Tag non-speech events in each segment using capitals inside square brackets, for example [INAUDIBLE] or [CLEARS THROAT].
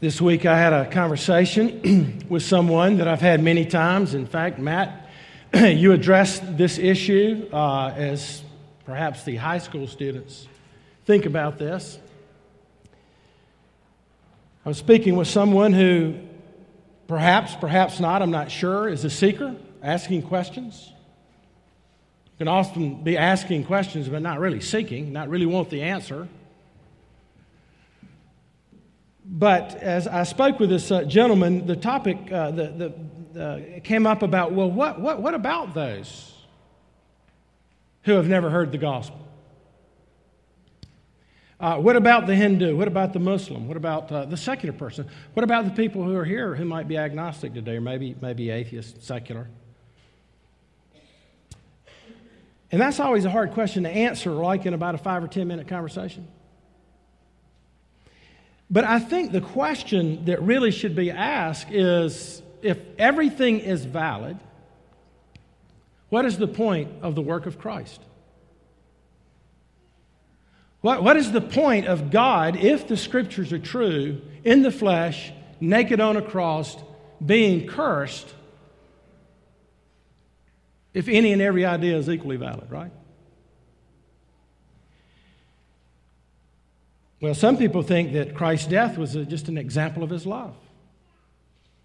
This week I had a conversation [CLEARS THROAT] with someone that I've had many times. In fact, Matt, [CLEARS THROAT] you addressed this issue uh, as perhaps the high school students think about this. I was speaking with someone who, perhaps, perhaps not, I'm not sure, is a seeker, asking questions. You can often be asking questions but not really seeking, not really want the answer. But as I spoke with this uh, gentleman, the topic uh, the, the, uh, came up about well, what, what, what about those who have never heard the gospel? Uh, what about the Hindu? What about the Muslim? What about uh, the secular person? What about the people who are here who might be agnostic today or maybe, maybe atheist, secular? And that's always a hard question to answer, like in about a five or 10 minute conversation. But I think the question that really should be asked is if everything is valid, what is the point of the work of Christ? What, what is the point of God, if the scriptures are true, in the flesh, naked on a cross, being cursed, if any and every idea is equally valid, right? Well, some people think that Christ's death was a, just an example of his love.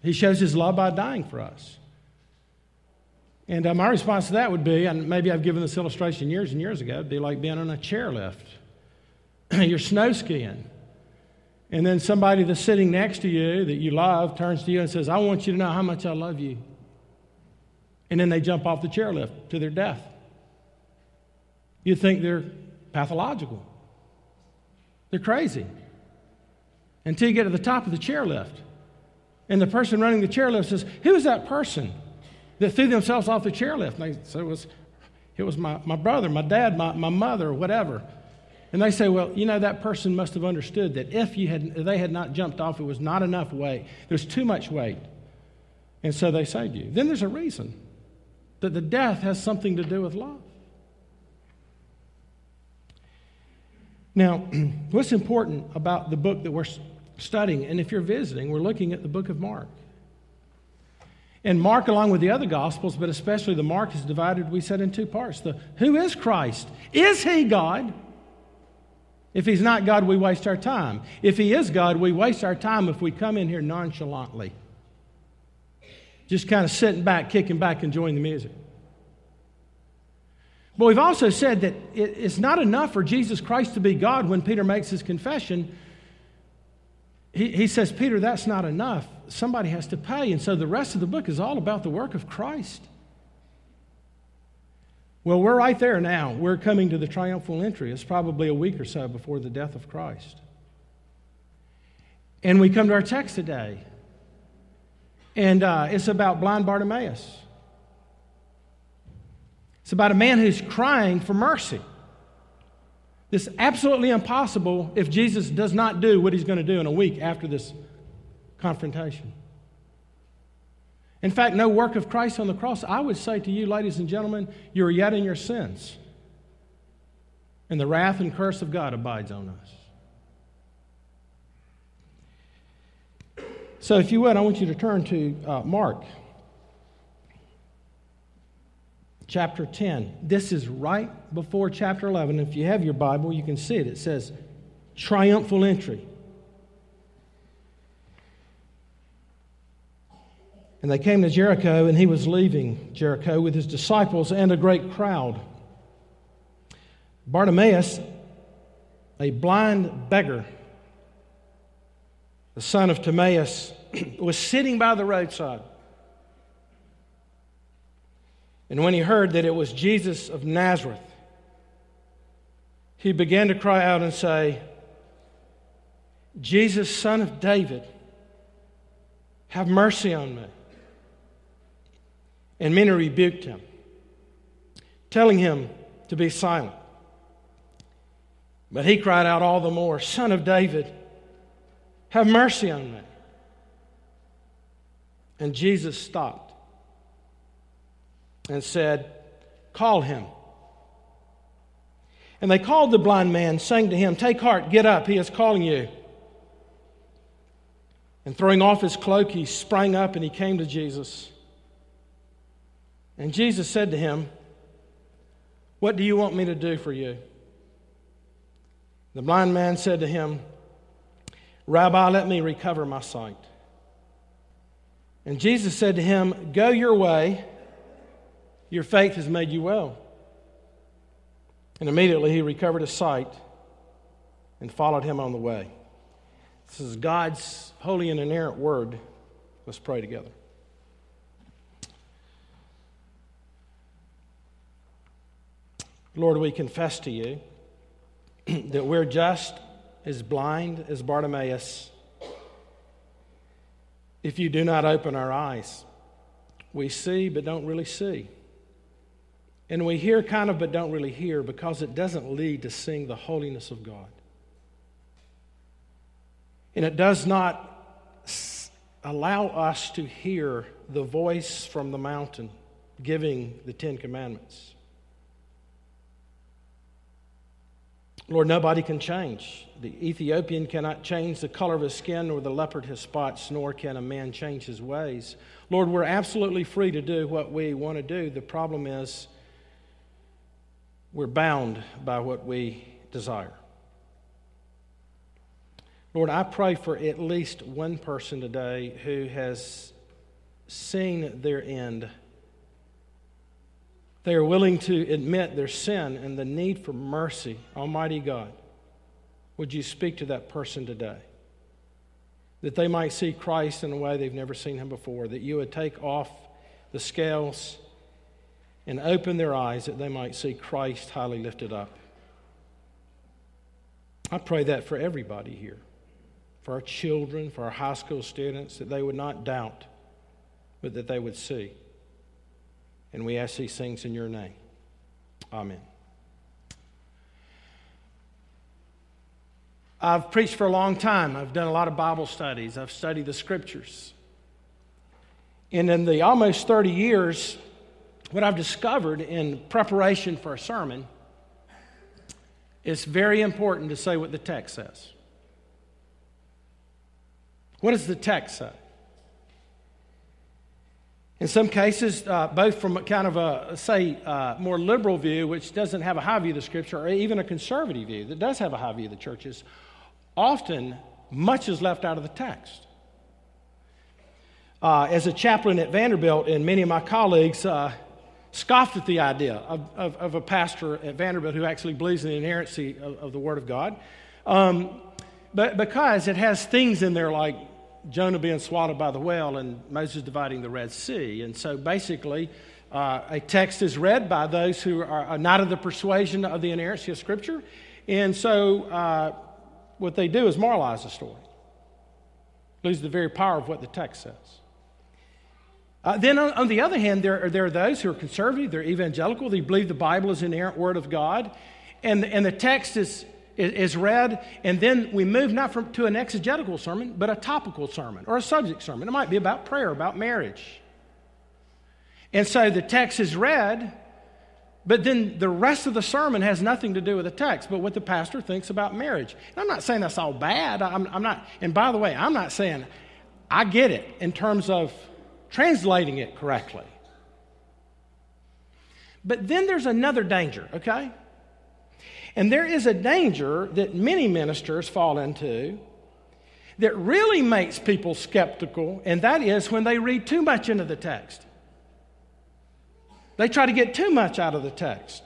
He shows his love by dying for us. And uh, my response to that would be, and maybe I've given this illustration years and years ago, it'd be like being on a chairlift. [CLEARS THROAT] You're snow skiing. And then somebody that's sitting next to you that you love turns to you and says, I want you to know how much I love you. And then they jump off the chairlift to their death. You'd think they're pathological. They're crazy. Until you get to the top of the chairlift. And the person running the chairlift says, Who is that person that threw themselves off the chairlift? And they say, It was, it was my, my brother, my dad, my, my mother, whatever. And they say, Well, you know, that person must have understood that if, you had, if they had not jumped off, it was not enough weight. There's too much weight. And so they saved you. Then there's a reason that the death has something to do with love. Now, [CLEARS THROAT] what's important about the book that we're studying, and if you're visiting, we're looking at the book of Mark. And Mark, along with the other Gospels, but especially the Mark, is divided, we said, in two parts. The who is Christ? Is he God? If he's not God, we waste our time. If he is God, we waste our time if we come in here nonchalantly. Just kind of sitting back, kicking back, enjoying the music. But we've also said that it's not enough for Jesus Christ to be God when Peter makes his confession. He, he says, Peter, that's not enough. Somebody has to pay. And so the rest of the book is all about the work of Christ. Well, we're right there now. We're coming to the triumphal entry. It's probably a week or so before the death of Christ. And we come to our text today. And uh, it's about blind Bartimaeus. It's about a man who's crying for mercy. This is absolutely impossible if Jesus does not do what he's going to do in a week after this confrontation. In fact, no work of Christ on the cross, I would say to you, ladies and gentlemen, you are yet in your sins. And the wrath and curse of God abides on us. So, if you would, I want you to turn to uh, Mark chapter 10. This is right before chapter 11. If you have your Bible, you can see it. It says, triumphal entry. And they came to Jericho, and he was leaving Jericho with his disciples and a great crowd. Bartimaeus, a blind beggar, the son of Timaeus, [CLEARS THROAT] was sitting by the roadside. And when he heard that it was Jesus of Nazareth, he began to cry out and say, Jesus, son of David, have mercy on me. And many rebuked him, telling him to be silent. But he cried out all the more, Son of David, have mercy on me. And Jesus stopped and said, Call him. And they called the blind man, saying to him, Take heart, get up, he is calling you. And throwing off his cloak, he sprang up and he came to Jesus. And Jesus said to him, What do you want me to do for you? The blind man said to him, Rabbi, let me recover my sight. And Jesus said to him, Go your way, your faith has made you well. And immediately he recovered his sight and followed him on the way. This is God's holy and inerrant word. Let's pray together. Lord, we confess to you [CLEARS THROAT] that we're just as blind as Bartimaeus if you do not open our eyes. We see but don't really see. And we hear kind of but don't really hear because it doesn't lead to seeing the holiness of God. And it does not allow us to hear the voice from the mountain giving the Ten Commandments. Lord, nobody can change. The Ethiopian cannot change the color of his skin, nor the leopard his spots, nor can a man change his ways. Lord, we're absolutely free to do what we want to do. The problem is we're bound by what we desire. Lord, I pray for at least one person today who has seen their end they are willing to admit their sin and the need for mercy. Almighty God, would you speak to that person today? That they might see Christ in a way they've never seen him before, that you would take off the scales and open their eyes that they might see Christ highly lifted up. I pray that for everybody here, for our children, for our high school students, that they would not doubt, but that they would see. And we ask these things in your name. Amen. I've preached for a long time. I've done a lot of Bible studies. I've studied the scriptures. And in the almost 30 years, what I've discovered in preparation for a sermon, it's very important to say what the text says. What does the text say? In some cases, uh, both from a kind of a, say, uh, more liberal view, which doesn't have a high view of the scripture, or even a conservative view that does have a high view of the churches, often much is left out of the text. Uh, as a chaplain at Vanderbilt, and many of my colleagues uh, scoffed at the idea of, of, of, a pastor at Vanderbilt who actually believes in the inerrancy of, of the Word of God. Um, but because it has things in there like Jonah being swallowed by the whale and Moses dividing the Red Sea. And so basically, uh, a text is read by those who are not of the persuasion of the inerrancy of Scripture. And so uh, what they do is moralize the story, lose the very power of what the text says. Uh, then, on, on, the other hand, there are, there are those who are conservative, they're evangelical, they believe the Bible is an inerrant word of God, and, and the text is is read, and then we move not from, to an exegetical sermon, but a topical sermon or a subject sermon. It might be about prayer, about marriage. And so the text is read, but then the rest of the sermon has nothing to do with the text, but what the pastor thinks about marriage. And I'm not saying that's all bad. I'm, I'm not, and by the way, I'm not saying I get it in terms of translating it correctly. But then there's another danger, okay? And there is a danger that many ministers fall into that really makes people skeptical, and that is when they read too much into the text. They try to get too much out of the text,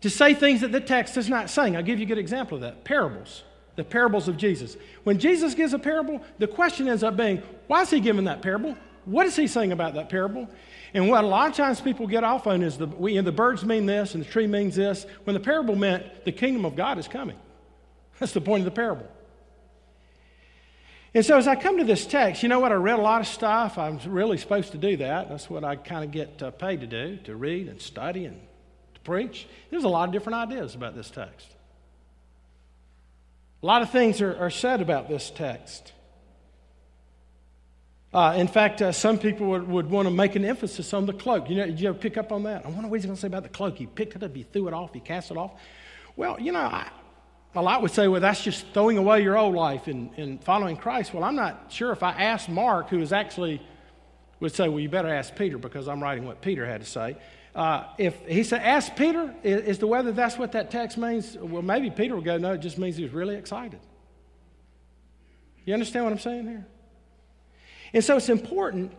to say things that the text is not saying. I'll give you a good example of that parables, the parables of Jesus. When Jesus gives a parable, the question ends up being, why is he giving that parable? What is he saying about that parable? And what a lot of times people get off on is the, we, the birds mean this and the tree means this, when the parable meant the kingdom of God is coming. That's the point of the parable. And so as I come to this text, you know what? I read a lot of stuff. I'm really supposed to do that. That's what I kind of get uh, paid to do, to read and study and to preach. There's a lot of different ideas about this text. A lot of things are, are said about this text. Uh, in fact, uh, some people would, would want to make an emphasis on the cloak. You know, did you ever pick up on that? I wonder what he's going to say about the cloak. He picked it up, he threw it off, he cast it off. Well, you know, I, a lot would say, well, that's just throwing away your old life and, and following Christ. Well, I'm not sure if I asked Mark, who is actually, would say, well, you better ask Peter because I'm writing what Peter had to say. Uh, if he said, ask Peter is to whether that's what that text means, well, maybe Peter would go, no, it just means he was really excited. You understand what I'm saying here? And so it's important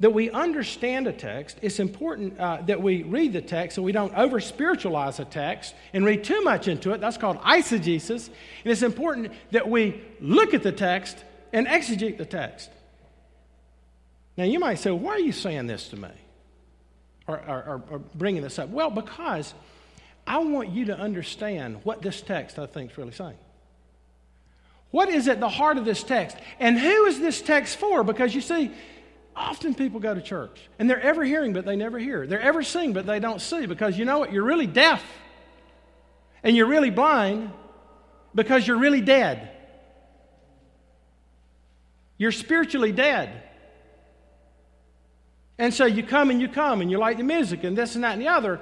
that we understand a text. It's important uh, that we read the text and we don't over spiritualize a text and read too much into it. That's called eisegesis. And it's important that we look at the text and exegete the text. Now, you might say, why are you saying this to me? Or, or, or bringing this up? Well, because I want you to understand what this text I think is really saying. What is at the heart of this text? And who is this text for? Because you see, Often people go to church and they're ever hearing, but they never hear. They're ever seeing, but they don't see because you know what? You're really deaf and you're really blind because you're really dead. You're spiritually dead. And so you come and you come and you like the music and this and that and the other,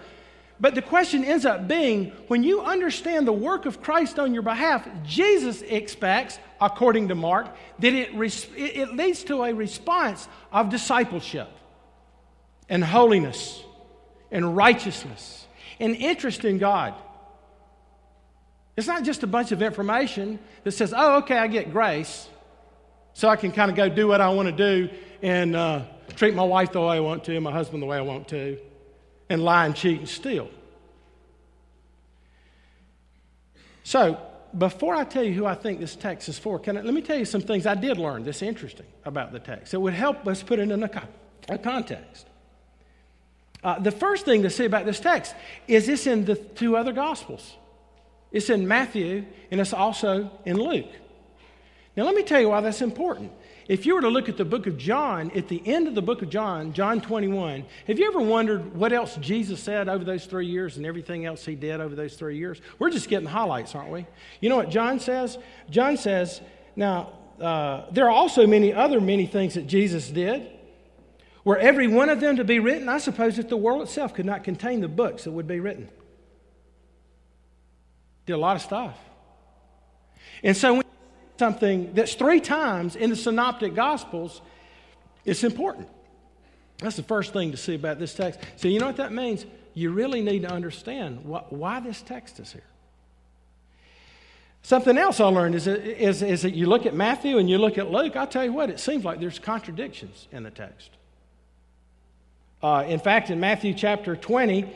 but the question ends up being when you understand the work of Christ on your behalf, Jesus expects, according to Mark, that it, it leads to a response of discipleship and holiness and righteousness and interest in God. It's not just a bunch of information that says, oh, okay, I get grace, so I can kind of go do what I want to do and uh, treat my wife the way I want to, my husband the way I want to and lie and cheat and steal. So, before I tell you who I think this text is for, can I, let me tell you some things I did learn that's interesting about the text that would help us put it in a, a context. Uh, the first thing to see about this text is it's in the two other Gospels. It's in Matthew and it's also in Luke. Now, let me tell you why that's important. If you were to look at the book of John, at the end of the book of John, John 21, have you ever wondered what else Jesus said over those three years and everything else he did over those three years? We're just getting highlights, aren't we? You know what John says? John says, now, uh, there are also many other many things that Jesus did. Were every one of them to be written, I suppose that the world itself could not contain the books that would be written. Did a lot of stuff. And so when something that's three times in the synoptic gospels, it's important. That's the first thing to see about this text. So, you know what that means? You really need to understand what, why this text is here. Something else I learned is, is, is that you look at Matthew and you look at Luke, I'll tell you what, it seems like there's contradictions in the text. Uh, in fact, in Matthew chapter 20,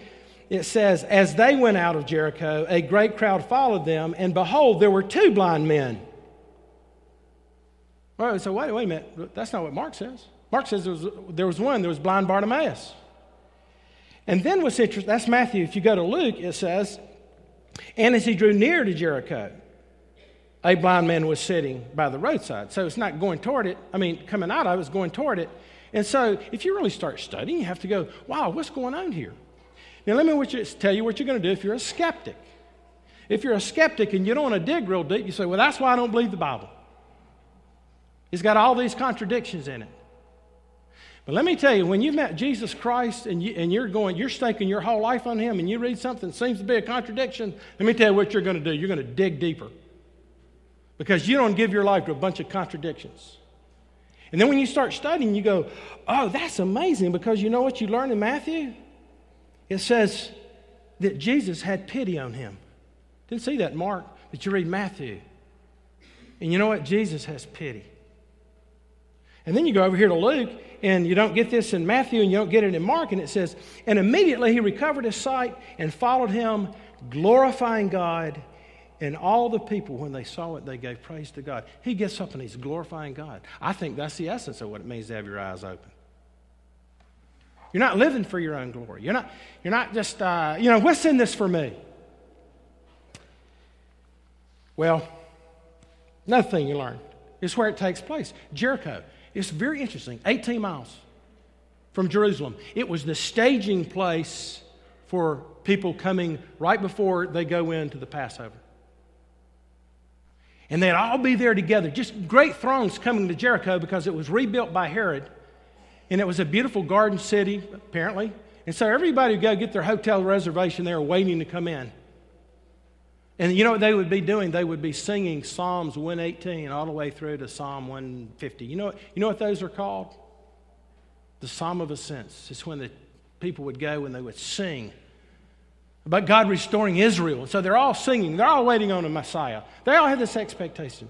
it says, As they went out of Jericho, a great crowd followed them, and behold, there were two blind men well, so wait, wait a minute. That's not what Mark says. Mark says there was, there was one, there was blind Bartimaeus. And then what's interesting, that's Matthew. If you go to Luke, it says, and as he drew near to Jericho, a blind man was sitting by the roadside. So it's not going toward it. I mean, coming out of it, it's going toward it. And so if you really start studying, you have to go, wow, what's going on here? Now, let me tell you what you're going to do if you're a skeptic. If you're a skeptic and you don't want to dig real deep, you say, well, that's why I don't believe the Bible. It's got all these contradictions in it. But let me tell you, when you've met Jesus Christ and, you, and you're going, you're staking your whole life on Him, and you read something that seems to be a contradiction, let me tell you what you're going to do. You're going to dig deeper. Because you don't give your life to a bunch of contradictions. And then when you start studying, you go, oh, that's amazing because you know what you learn in Matthew? It says that Jesus had pity on him. Didn't see that Mark, but you read Matthew. And you know what? Jesus has pity. And then you go over here to Luke, and you don't get this in Matthew, and you don't get it in Mark, and it says, And immediately he recovered his sight and followed him, glorifying God. And all the people, when they saw it, they gave praise to God. He gets up and he's glorifying God. I think that's the essence of what it means to have your eyes open. You're not living for your own glory. You're not, you're not just, uh, you know, what's in this for me? Well, another thing you learn is where it takes place Jericho. It's very interesting 18 miles from Jerusalem. It was the staging place for people coming right before they go into the Passover. And they'd all be there together, just great throngs coming to Jericho because it was rebuilt by Herod. And it was a beautiful garden city, apparently. And so everybody would go get their hotel reservation there waiting to come in. And you know what they would be doing? They would be singing Psalms 118 all the way through to Psalm 150. You know, you know what those are called? The Psalm of Ascents. It's when the people would go and they would sing about God restoring Israel. So they're all singing, they're all waiting on a Messiah. They all have this expectation.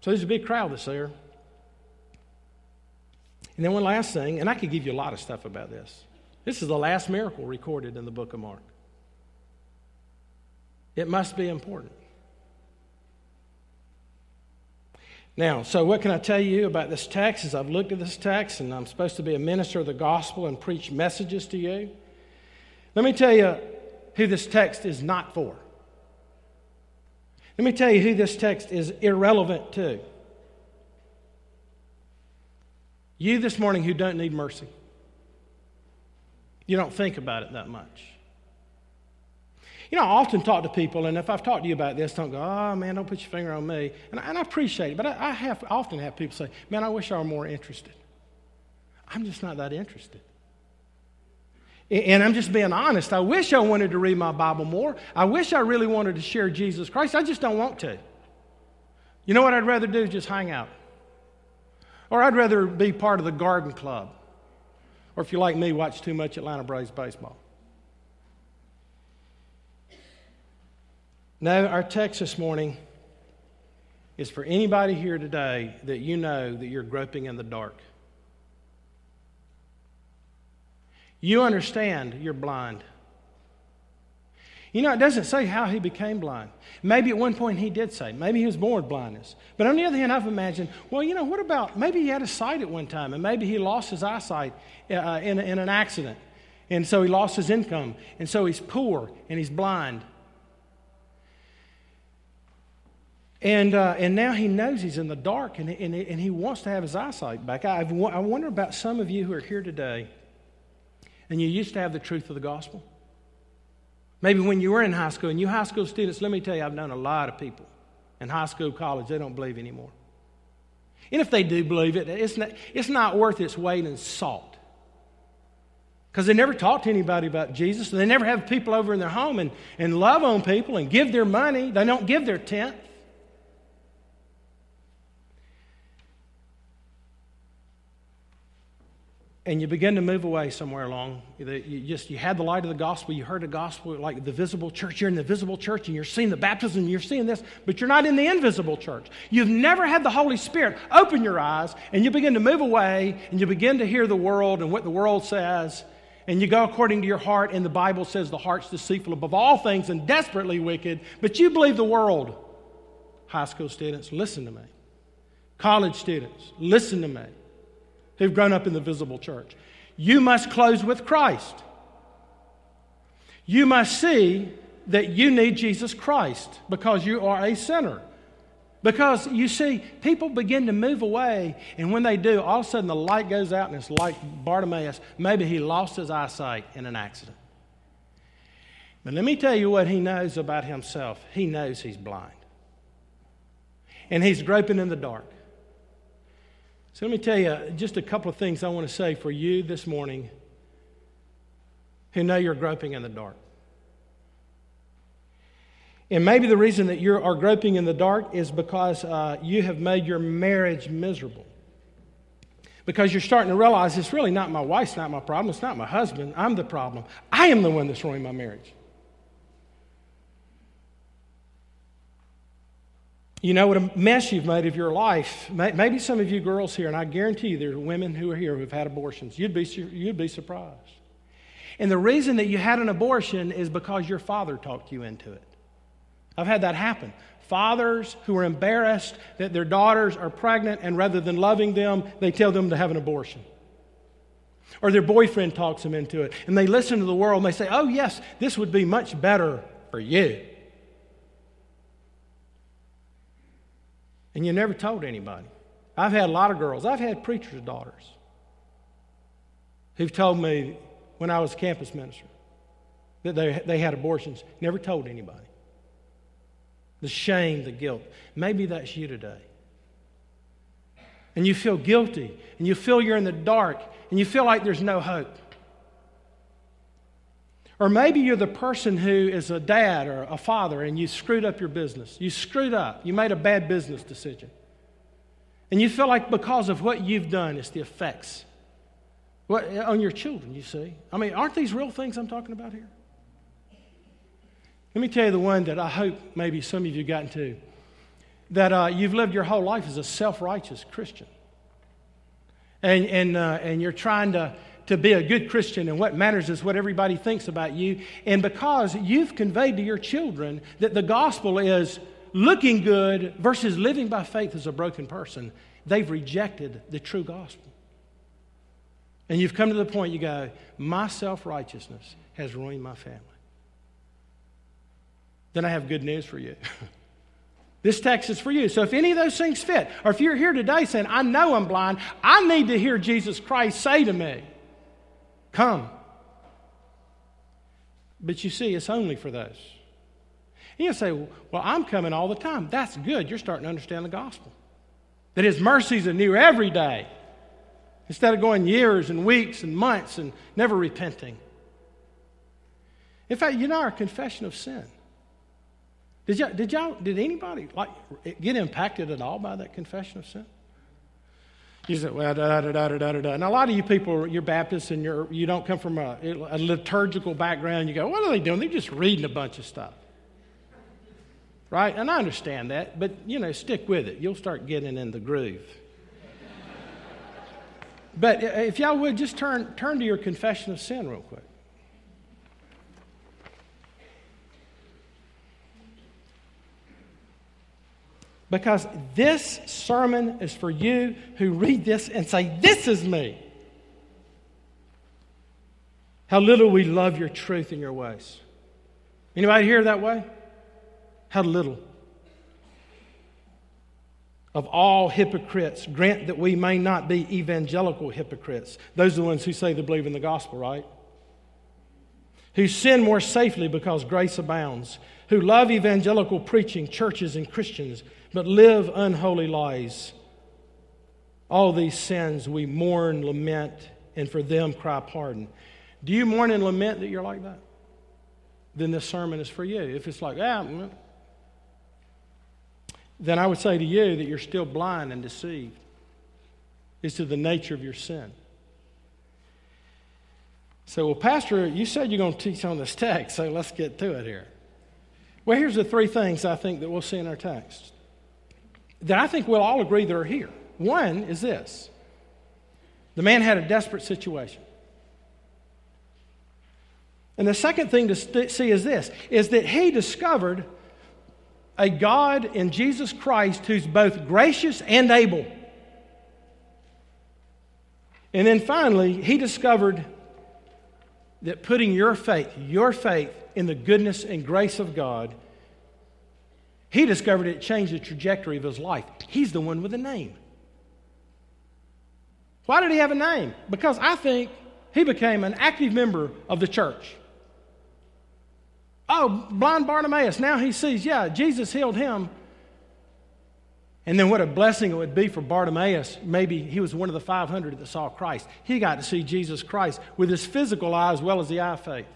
So there's a big crowd that's there. And then one last thing, and I could give you a lot of stuff about this. This is the last miracle recorded in the book of Mark. It must be important. Now, so what can I tell you about this text? As I've looked at this text, and I'm supposed to be a minister of the gospel and preach messages to you. Let me tell you who this text is not for. Let me tell you who this text is irrelevant to. You this morning who don't need mercy. You don't think about it that much. You know, I often talk to people, and if I've talked to you about this, don't go, oh man, don't put your finger on me. And I, and I appreciate it, but I, I, have, often have people say, man, I wish I were more interested. I'm just not that interested. And I'm just being honest. I wish I wanted to read my Bible more. I wish I really wanted to share Jesus Christ. I just don't want to. You know what I'd rather do? Just hang out. Or I'd rather be part of the garden club. Or if you're like me, watch too much Atlanta Braves baseball. No, our text this morning is for anybody here today that you know that you're groping in the dark. You understand you're blind. You know, it doesn't say how he became blind. Maybe at one point he did say, maybe he was born with blindness. But on the other hand, I've imagined, well, you know, what about maybe he had a sight at one time and maybe he lost his eyesight uh, in, in an accident. And so he lost his income. And so he's poor and he's blind. And, uh, and now he knows he's in the dark and, and, and he wants to have his eyesight back. I, I wonder about some of you who are here today and you used to have the truth of the gospel. Maybe when you were in high school, and you high school students, let me tell you, I've known a lot of people in high school, college, they don't believe anymore. And if they do believe it, it's not, it's not worth its weight in salt. Because they never talk to anybody about Jesus. And they never have people over in their home and, and love on people and give their money. They don't give their tenth. And you begin to move away somewhere along. You just you had the light of the gospel, you heard the gospel, like the visible church. You're in the visible church, and you're seeing the baptism, and you're seeing this, but you're not in the invisible church. You've never had the Holy Spirit open your eyes, and you begin to move away, and you begin to hear the world and what the world says, and you go according to your heart. And the Bible says the heart's deceitful above all things and desperately wicked, but you believe the world. High school students, listen to me. College students, listen to me who've grown up in the visible church. You must close with Christ. You must see that you need Jesus Christ because you are a sinner. Because you see, people begin to move away, and when they do, all of a sudden the light goes out, and it's like Bartimaeus. Maybe he lost his eyesight in an accident. But let me tell you what he knows about himself he knows he's blind, and he's groping in the dark. So let me tell you just a couple of things I want to say for you this morning who know you're groping in the dark. And maybe the reason that you are groping in the dark is because uh, you have made your marriage miserable. Because you're starting to realize it's really not my wife's not my problem, it's not my husband, I'm the problem. I am the one that's ruining my marriage. You know what a mess you've made of your life. Maybe some of you girls here, and I guarantee you there are women who are here who've had abortions. You'd be, you'd be surprised. And the reason that you had an abortion is because your father talked you into it. I've had that happen. Fathers who are embarrassed that their daughters are pregnant, and rather than loving them, they tell them to have an abortion. Or their boyfriend talks them into it. And they listen to the world and they say, oh, yes, this would be much better for you. And you never told anybody. I've had a lot of girls, I've had preachers' daughters who've told me when I was campus minister that they, they had abortions, never told anybody. The shame, the guilt. Maybe that's you today. And you feel guilty, and you feel you're in the dark, and you feel like there's no hope. Or maybe you're the person who is a dad or a father and you screwed up your business. You screwed up. You made a bad business decision. And you feel like because of what you've done, it's the effects what, on your children, you see. I mean, aren't these real things I'm talking about here? Let me tell you the one that I hope maybe some of you gotten to. That uh, you've lived your whole life as a self righteous Christian. And, and, uh, and you're trying to to be a good Christian, and what matters is what everybody thinks about you. And because you've conveyed to your children that the gospel is looking good versus living by faith as a broken person, they've rejected the true gospel. And you've come to the point you go, My self righteousness has ruined my family. Then I have good news for you. [LAUGHS] This text is for you. So if any of those things fit, or if you're here today saying, I know I'm blind, I need to hear Jesus Christ say to me, Come. But you see, it's only for those. And You say, Well, I'm coming all the time. That's good. You're starting to understand the gospel. That His mercies are new every day. Instead of going years and weeks and months and never repenting. In fact, you know our confession of sin. Did y'all, did y'all, did anybody like get impacted at all by that confession of sin? You say, well, da da da da da da. And a lot of you people, you're Baptists and you're, you don't come from a, a liturgical background. You go, what are they doing? They're just reading a bunch of stuff. Right? And I understand that, but, you know, stick with it. You'll start getting in the groove. but uh, if y'all would, just turn, turn to your confession of sin real quick. Because this sermon is for you who read this and say, This is me. How little we love your truth and your ways. Anybody here that way? How little. Of all hypocrites, grant that we may not be evangelical hypocrites. Those are the ones who say they believe in the gospel, right? Who sin more safely because grace abounds. Who love evangelical preaching, churches, and Christians but live unholy lives. All these sins we mourn, lament, and for them cry pardon. Do you mourn and lament that you're like that? Then this sermon is for you. If it's like, ah, then I would say to you that you're still blind and deceived It's to the nature of your sin. So, well, Pastor, you said you're going to teach on this text, so let's get to it here. Well, here's the three things I think that we'll see in our text that I think we'll all agree that are here. One is this the man had a desperate situation. And the second thing to st- see is this is that he discovered a God in Jesus Christ who's both gracious and able. And then finally, he discovered that putting your faith, your faith in the goodness and grace of God he discovered it changed the trajectory of his life. He's the one with a name. Why did he have a name? Because I think he became an active member of the church. Oh, blind Bartimaeus, now he sees, yeah, Jesus healed him. And then what a blessing it would be for Bartimaeus. Maybe he was one of the 500 that saw Christ. He got to see Jesus Christ with his physical eye as well as the eye of faith.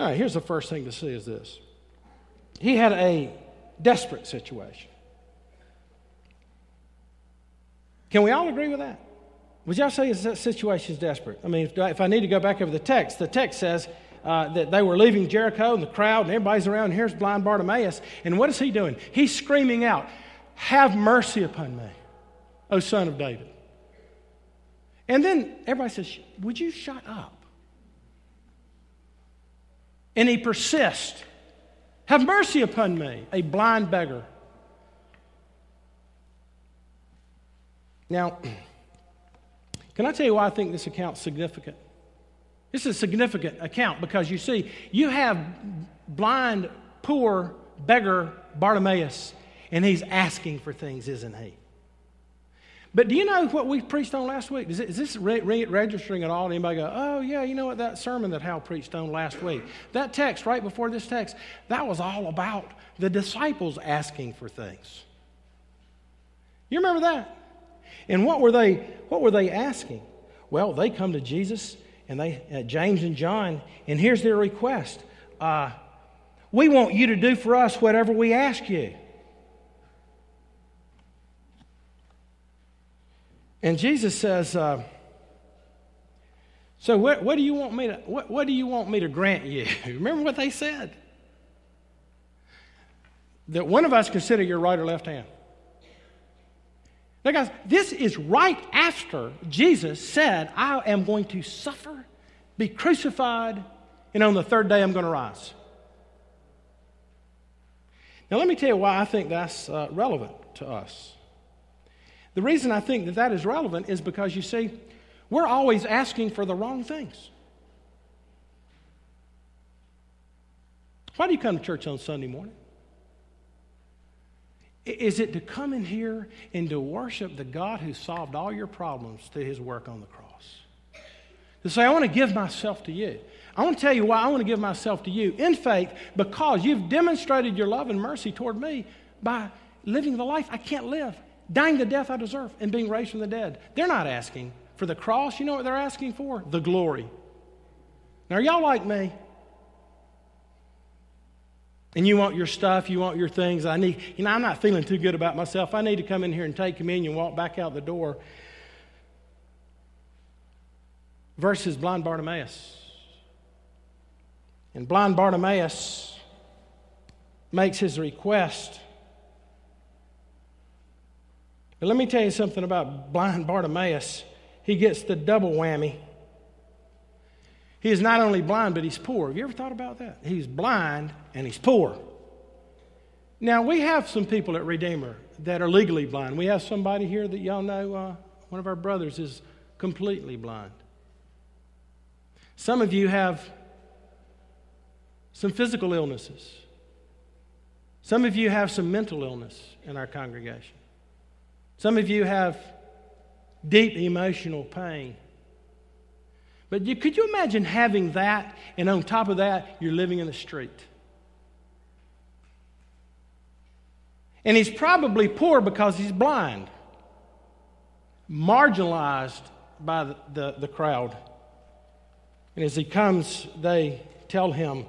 All right, here's the first thing to see is this. He had a desperate situation. Can we all agree with that? Would y'all say that situation is desperate? I mean, if, I need to go back over the text, the text says uh, that they were leaving Jericho and the crowd and everybody's around. Here's blind Bartimaeus. And what is he doing? He's screaming out, Have mercy upon me, O son of David. And then everybody says, Would you shut up? And he persists. Have mercy upon me, a blind beggar. Now, [CLEARS THROAT] can I tell you why I think this account's significant? This is a significant account because you see, you have blind, poor beggar Bartimaeus, and he's asking for things, isn't he? But do you know what we preached on last week? Is, it, is this re- re- registering at all? Anybody go, oh, yeah, you know what, that sermon that Hal preached on last week? That text, right before this text, that was all about the disciples asking for things. You remember that? And what were they, what were they asking? Well, they come to Jesus and they, uh, James and John, and here's their request uh, We want you to do for us whatever we ask you. And Jesus says, uh, So what, what, do you want me to what, what do you want me to grant you? [LAUGHS] Remember what they said? That one of us consider your right or left hand. Now, guys, this is right after Jesus said, I am going to suffer, be crucified, and on the third day I'm going to rise. Now, let me tell you why I think that's uh, relevant to us. The reason I think that that is relevant is because you see, we're always asking for the wrong things. Why do you come to church on Sunday morning? Is it to come in here and to worship the God who solved all your problems through his work on the cross? To say, I want to give myself to you. I want to tell you why I want to give myself to you in faith because you've demonstrated your love and mercy toward me by living the life I can't live, dying the death I deserve, and being raised from the dead. They're not asking for the cross. You know what they're asking for? The glory. Now, are y'all like me? And you want your stuff, you want your things. I need, you know, I'm not feeling too good about myself. I need to come in here and take communion, walk back out the door. Versus blind Bartimaeus. And blind Bartimaeus makes his request. But let me tell you something about blind Bartimaeus. He gets the double whammy. He is not only blind, but he's poor. Have you ever thought about that? He's blind and he's poor. Now, we have some people at Redeemer that are legally blind. We have somebody here that y'all know, uh, one of our brothers is completely blind. Some of you have some physical illnesses. Some of you have some mental illness in our congregation. Some of you have deep emotional pain. But you, could you imagine having that, and on top of that, you're living in the street? And he's probably poor because he's blind, marginalized by the, the, the crowd. And as he comes, they tell him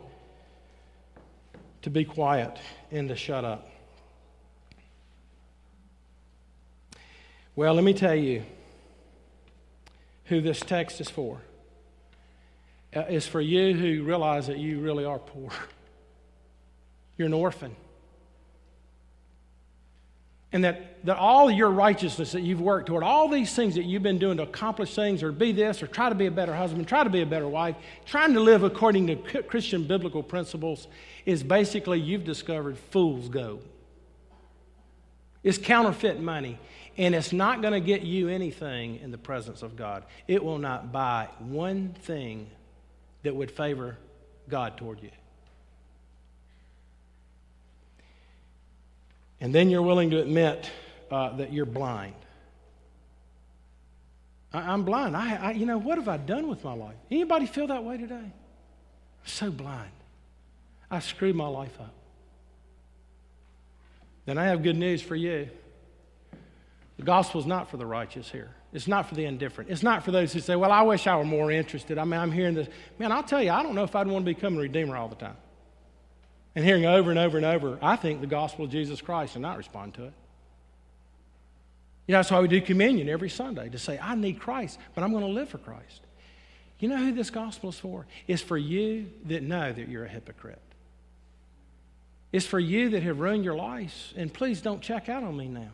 to be quiet and to shut up. Well, let me tell you who this text is for. Uh, is for you who realize that you really are poor. [LAUGHS] You're an orphan. And that, that all your righteousness that you've worked toward, all these things that you've been doing to accomplish things or be this or try to be a better husband, try to be a better wife, trying to live according to Christian biblical principles, is basically you've discovered fool's gold. It's counterfeit money, and it's not going to get you anything in the presence of God. It will not buy one thing that would favor God toward you. And then you're willing to admit uh, that you're blind. I, am blind. I, I, you know, what have I done with my life? Anybody feel that way today? I'm so blind. I screwed my life up. Then I have good news for you. The gospel is not for the righteous here. It's not for the indifferent. It's not for those who say, Well, I wish I were more interested. I mean, I'm hearing this. Man, I'll tell you, I don't know if I'd want to become a redeemer all the time. And hearing over and over and over, I think the gospel of Jesus Christ and not respond to it. You know, that's why we do communion every Sunday to say, I need Christ, but I'm going to live for Christ. You know who this gospel is for? It's for you that know that you're a hypocrite. It's for you that have ruined your lives. And please don't check out on me now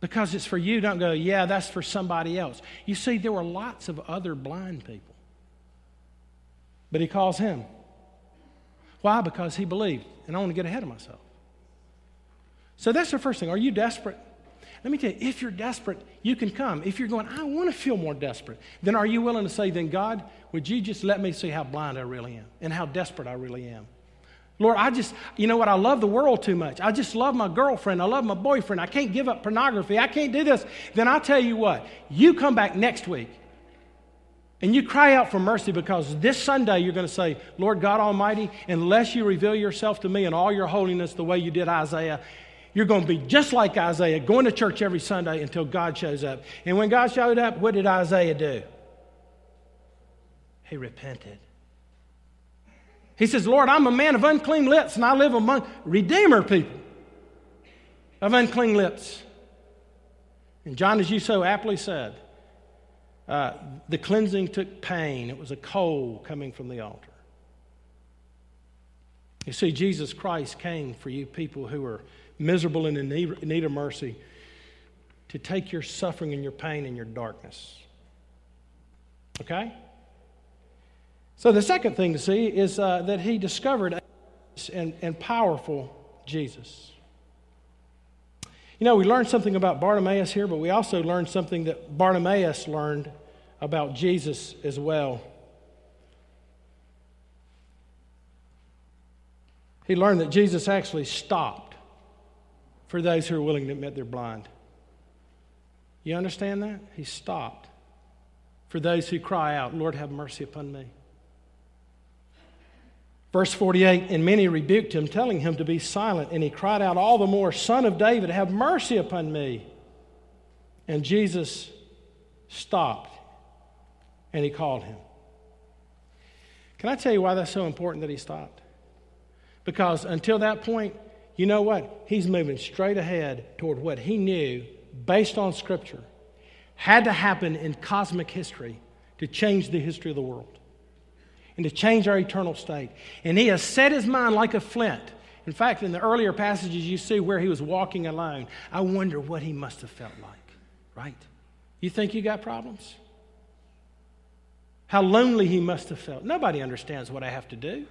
because it's for you. Don't go, yeah, that's for somebody else. You see, there were lots of other blind people. But he calls him. Why? Because he believed. And I want to get ahead of myself. So that's the first thing. Are you desperate? Let me tell you, if you're desperate, you can come. If you're going, I want to feel more desperate, then are you willing to say, then God, would you just let me see how blind I really am and how desperate I really am? Lord, I just, you know what? I love the world too much. I just love my girlfriend. I love my boyfriend. I can't give up pornography. I can't do this. Then I'll tell you what, you come back next week and you cry out for mercy because this Sunday you're going to say, Lord God Almighty, unless you reveal yourself to me in all your holiness the way you did Isaiah, you're going to be just like Isaiah, going to church every Sunday until God shows up. And when God showed up, what did Isaiah do? he repented. He says, Lord, I'm a man of unclean lips, and I live among Redeemer people of unclean lips. And John, as you so aptly said, uh, the cleansing took pain. It was a coal coming from the altar. You see, Jesus Christ came for you people who are miserable and in need of mercy to take your suffering and your pain and your darkness. Okay? So the second thing to see is uh, that he discovered and, and powerful Jesus. You know, we learned something about Bartimaeus here, but we also learned something that Bartimaeus learned about Jesus as well. He learned that Jesus actually stopped for those who are willing to admit they're blind. You understand that? He stopped for those who cry out, Lord, have mercy upon me. Verse 48 And many rebuked him, telling him to be silent. And he cried out all the more, Son of David, have mercy upon me. And Jesus stopped and he called him. Can I tell you why that's so important that he stopped? Because until that point, you know what? He's moving straight ahead toward what he knew, based on Scripture, had to happen in cosmic history to change the history of the world and to change our eternal state. And he has set his mind like a flint. In fact, in the earlier passages, you see where he was walking alone. I wonder what he must have felt like, right? You think you got problems? How lonely he must have felt. Nobody understands what I have to do,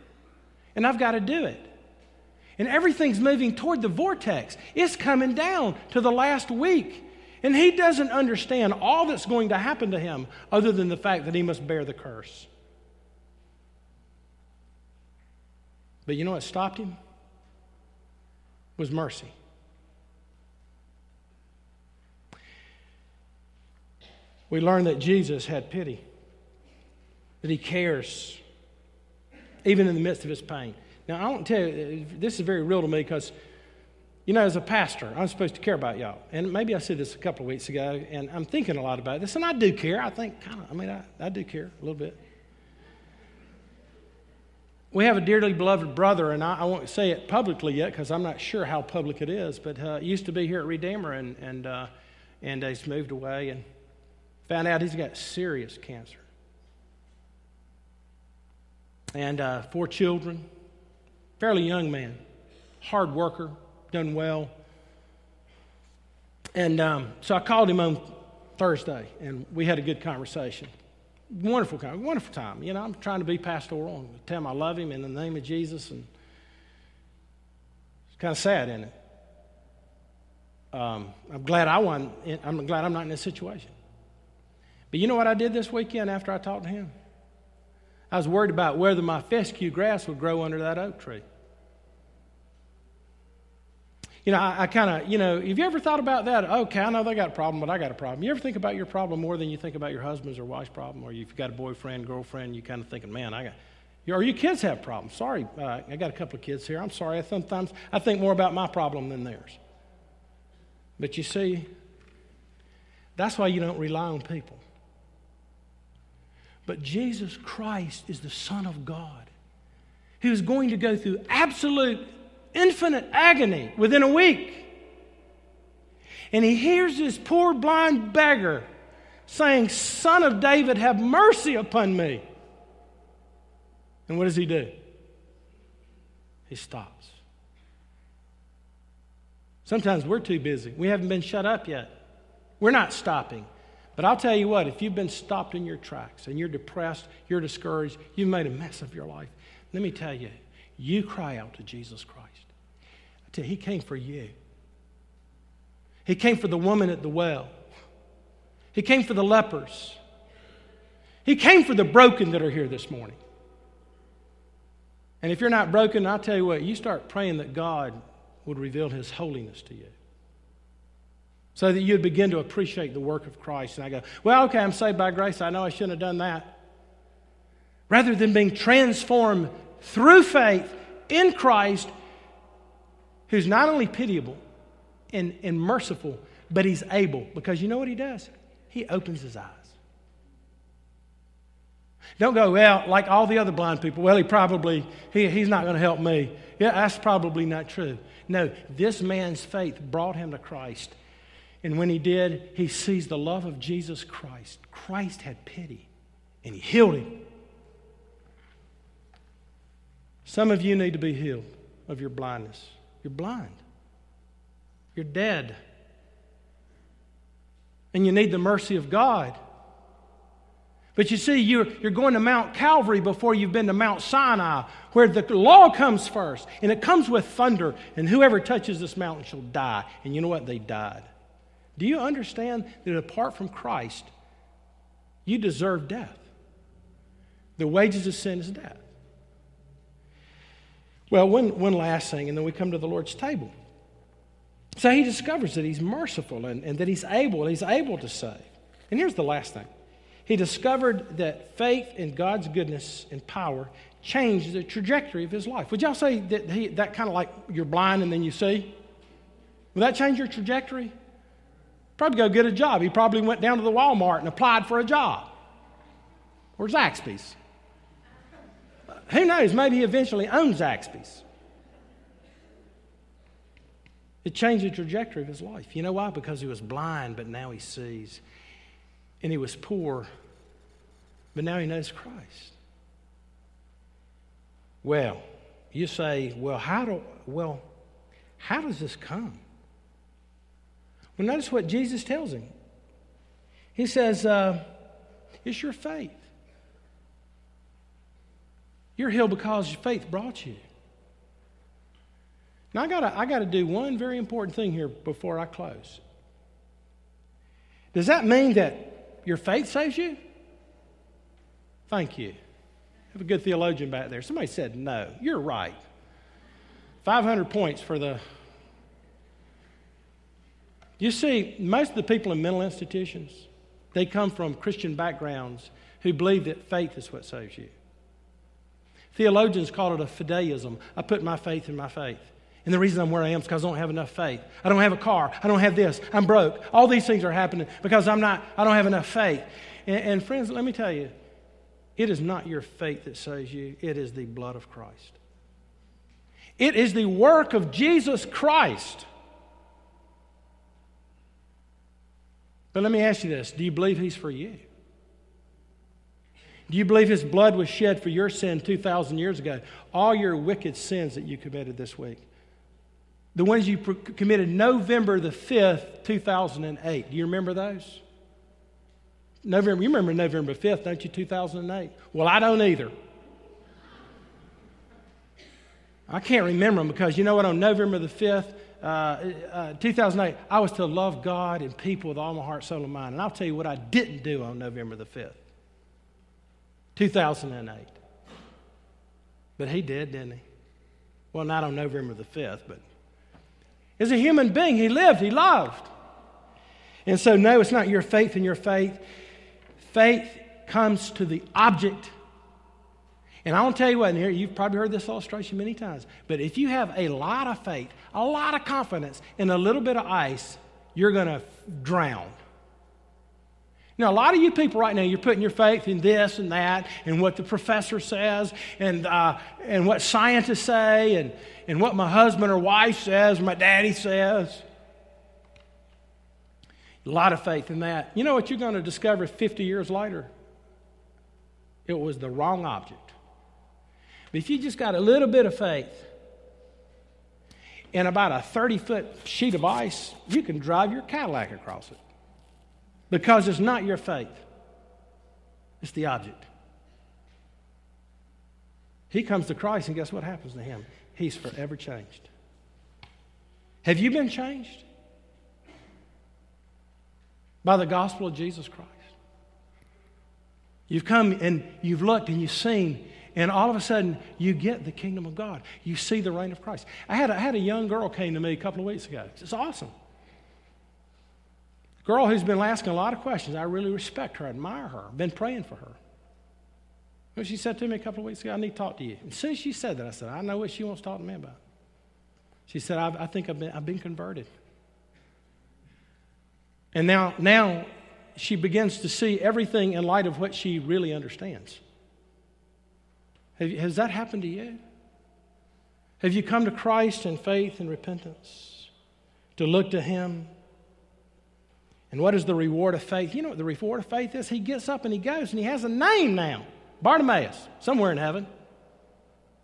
and I've got to do it. And everything's moving toward the vortex. It's coming down to the last week. And he doesn't understand all that's going to happen to him other than the fact that he must bear the curse. But you know what stopped him? Was mercy. We learned that Jesus had pity, that he cares, even in the midst of his pain. Now, I want to tell you, this is very real to me because, you know, as a pastor, I'm supposed to care about y'all. And maybe I said this a couple of weeks ago, and I'm thinking a lot about this, and I do care. I think, kind of, I mean, I, I do care a little bit we have a dearly beloved brother, and I, I won't say it publicly yet because I'm not sure how public it is, but uh, used to be here at Redeemer, and, and, uh, and he's moved away and found out he's got serious cancer. And uh, four children, fairly young man, hard worker, done well. And um, so I called him on Thursday, and we had a good conversation wonderful time, wonderful time. You know, I'm trying to be pastoral and tell him I love him in the name of Jesus, and it's kind of sad, isn't it? Um, I'm glad I won. I'm glad I'm not in this situation. But you know what I did this weekend after I talked to him? I was worried about whether my fescue grass would grow under that oak tree. You know, I, I kind of, you know, have you ever thought about that? Okay, I know they got a problem, but I got a problem. You ever think about your problem more than you think about your husband's or wife's problem? Or if you've got a boyfriend, girlfriend, you kind of thinking, man, I got, or your kids have problems. Sorry, uh, I got a couple of kids here. I'm sorry. I sometimes I think more about my problem than theirs. But you see, that's why you don't rely on people. But Jesus Christ is the Son of God who is going to go through absolute infinite agony within a week. And he hears this poor blind beggar saying, Son of David, have mercy upon me. And what does he do? He stops. Sometimes we're too busy. We haven't been shut up yet. We're not stopping. But I'll tell you what, if you've been stopped in your tracks and you're depressed, you're discouraged, you've made a mess of your life, let me tell you, you cry out to Jesus Christ he came for you. He came for the woman at the well. He came for the lepers. He came for the broken that are here this morning. And if you're not broken, I'll tell you what, you start praying that God would reveal his holiness to you. So that you'd begin to appreciate the work of Christ. And I go, well, okay, I'm saved by grace. I know I shouldn't have done that. Rather than being transformed through faith in Christ who's not only pitiable and, and merciful, but he's able. Because you know what he does? He opens his eyes. Don't go, well, like all the other blind people, well, he probably, he, he's not going to help me. Yeah, that's probably not true. No, this man's faith brought him to Christ. And when he did, he sees the love of Jesus Christ. Christ had pity, and he healed him. Some of you need to be healed of your blindness. You're blind, you're dead. And you need the mercy of God. But you see, you're, going to Mount Calvary before you've been to Mount Sinai, where the law comes first, and it comes with thunder, and whoever touches this mountain shall die. And you know what? They died. Do you understand that apart from Christ, you deserve death? The wages of sin is death. Well, one, one last thing, and then we come to the Lord's table. So he discovers that he's merciful and, and that he's able, he's able to save. And here's the last thing he discovered that faith in God's goodness and power changed the trajectory of his life. Would y'all say that he, that kind of like you're blind and then you see? Would that change your trajectory? Probably go get a job. He probably went down to the Walmart and applied for a job. Or Zaxby's. Who knows? Maybe he eventually owns Zaxby's. It changed the trajectory of his life. You know why? Because he was blind, but now he sees and he was poor, but now he knows Christ. Well, you say, well, how do well, how does this come? Well, notice what Jesus tells him. He says, uh, It's your faith. You're healed because your faith brought you. Now, I got I to do one very important thing here before I close. Does that mean that your faith saves you? Thank you. Have a good theologian back there. Somebody said no. You're right. 500 points for the. You see, most of the people in mental institutions, they come from Christian backgrounds who believe that faith is what saves you. Theologians call it a fideism. I put my faith in my faith. And the reason I'm where I am is because I don't have enough faith. I don't have a car. I don't have this. I'm broke. All these things are happening because I'm not, I don't have enough faith. And, and friends, let me tell you, it is not your faith that saves you, it is the blood of Christ. It is the work of Jesus Christ. But let me ask you this do you believe He's for you? Do you believe His blood was shed for your sin 2,000 years ago? All your wicked sins that you committed this week the ones you committed November the 5th, 2008. Do you remember those? November, you remember November 5th, don't you, 2008? Well, I don't either. I can't remember them because you know what, on November the 5th, uh, uh, 2008, I was to love God and people with all my heart, soul, and mind. And I'll tell you what I didn't do on November the 5th, 2008. But he did, didn't he? Well, not on November the 5th, but as a human being, he lived, he loved. And so, no, it's not your faith in your faith. Faith comes to the object. And I want to tell you what, and here you've probably heard this illustration many times, but if you have a lot of faith, a lot of confidence and a little bit of ice, you're going to drown. Now, a lot of you people right now, you're putting your faith in this and that, and what the professor says, and, uh, and what scientists say, and, and what my husband or wife says, or my daddy says. A lot of faith in that. You know what you're going to discover 50 years later? It was the wrong object. But if you just got a little bit of faith in about a 30 foot sheet of ice, you can drive your Cadillac across it because it's not your faith, it's the object. He comes to Christ, and guess what happens to him? He's forever changed. Have you been changed? By the gospel of Jesus Christ. You've come and you've looked and you've seen, and all of a sudden you get the kingdom of God. You see the reign of Christ. I had a, I had a young girl came to me a couple of weeks ago. It's awesome girl who's been asking a lot of questions. I really respect her, admire her, been praying for her. Well, she said to me a couple of weeks ago, I need to talk to you. As soon as she said that, I said, I know what she wants to talk to me about. She said, I, I think I've been, I've been converted. And now, now she begins to see everything in light of what she really understands. has that happened to you? Have you come to Christ in faith and repentance to look to Him? And what is the reward of faith? You know what the reward of faith is? He gets up and he goes and he has a name now Bartimaeus, somewhere in heaven.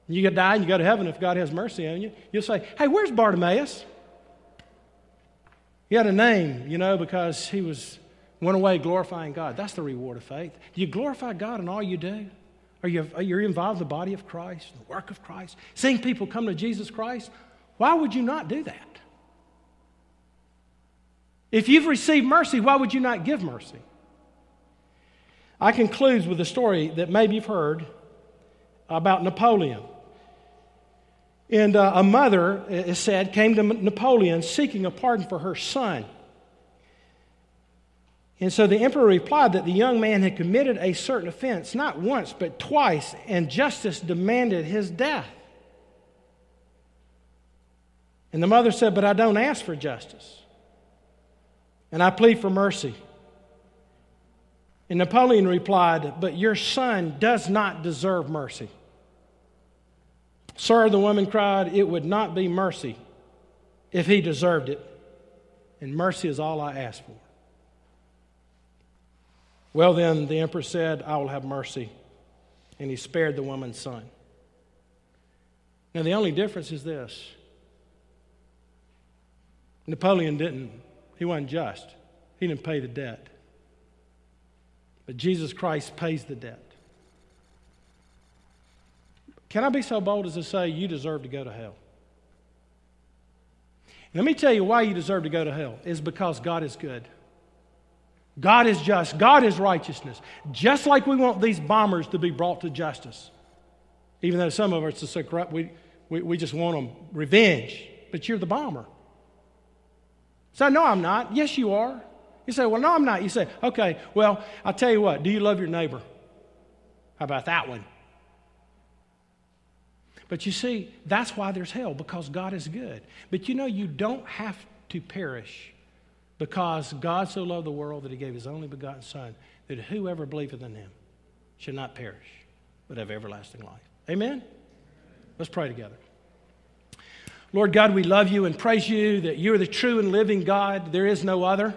You get die and you go to heaven if God has mercy on you. You'll say, Hey, where's Bartimaeus? He had a name, you know, because he was went away glorifying God. That's the reward of faith. Do you glorify God in all you do? Are you, are you involved in the body of Christ, the work of Christ, seeing people come to Jesus Christ? Why would you not do that? If you've received mercy, why would you not give mercy? I conclude with a story that maybe you've heard about Napoleon. And uh, a mother, it said, came to Napoleon seeking a pardon for her son. And so the emperor replied that the young man had committed a certain offense, not once, but twice, and justice demanded his death. And the mother said, But I don't ask for justice, and I plead for mercy. And Napoleon replied, But your son does not deserve mercy. Sir, the woman cried, It would not be mercy if he deserved it, and mercy is all I ask for. Well, then, the emperor said, I will have mercy. And he spared the woman's son. Now, the only difference is this Napoleon didn't, he wasn't just, he didn't pay the debt. But Jesus Christ pays the debt. Can I be so bold as to say you deserve to go to hell? Let me tell you why you deserve to go to hell is because God is good. God is just. God is righteousness. Just like we want these bombers to be brought to justice. Even though some of us are so corrupt, we, we, we just want them revenge. But you're the bomber. So, no, I'm not. Yes, you are. You say, well, no, I'm not. You say, okay, well, I'll tell you what. Do you love your neighbor? How about that one? But you see, that's why there's hell, because God is good. But you know, you don't have to perish because God so loved the world that he gave his only begotten Son, that whoever believeth in him should not perish, but have everlasting life. Amen? Let's pray together. Lord God, we love you and praise you that you're the true and living God. There is no other.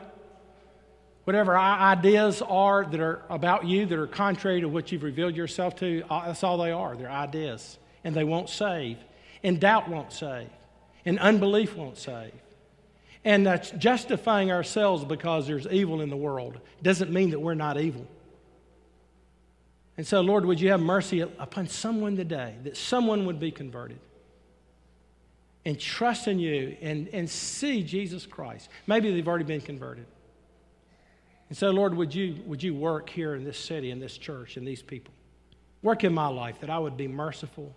Whatever our ideas are that are about you that are contrary to what you've revealed yourself to, uh, that's all they are. They're ideas. And they won't save. And doubt won't save. And unbelief won't save. And that's justifying ourselves because there's evil in the world doesn't mean that we're not evil. And so, Lord, would you have mercy upon someone today, that someone would be converted and trust in you and, and see Jesus Christ. Maybe they've already been converted. And so, Lord, would you, would you work here in this city, in this church, in these people? Work in my life that I would be merciful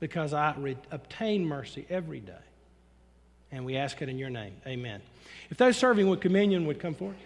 because I re- obtain mercy every day. And we ask it in your name. Amen. If those serving with communion would come forward.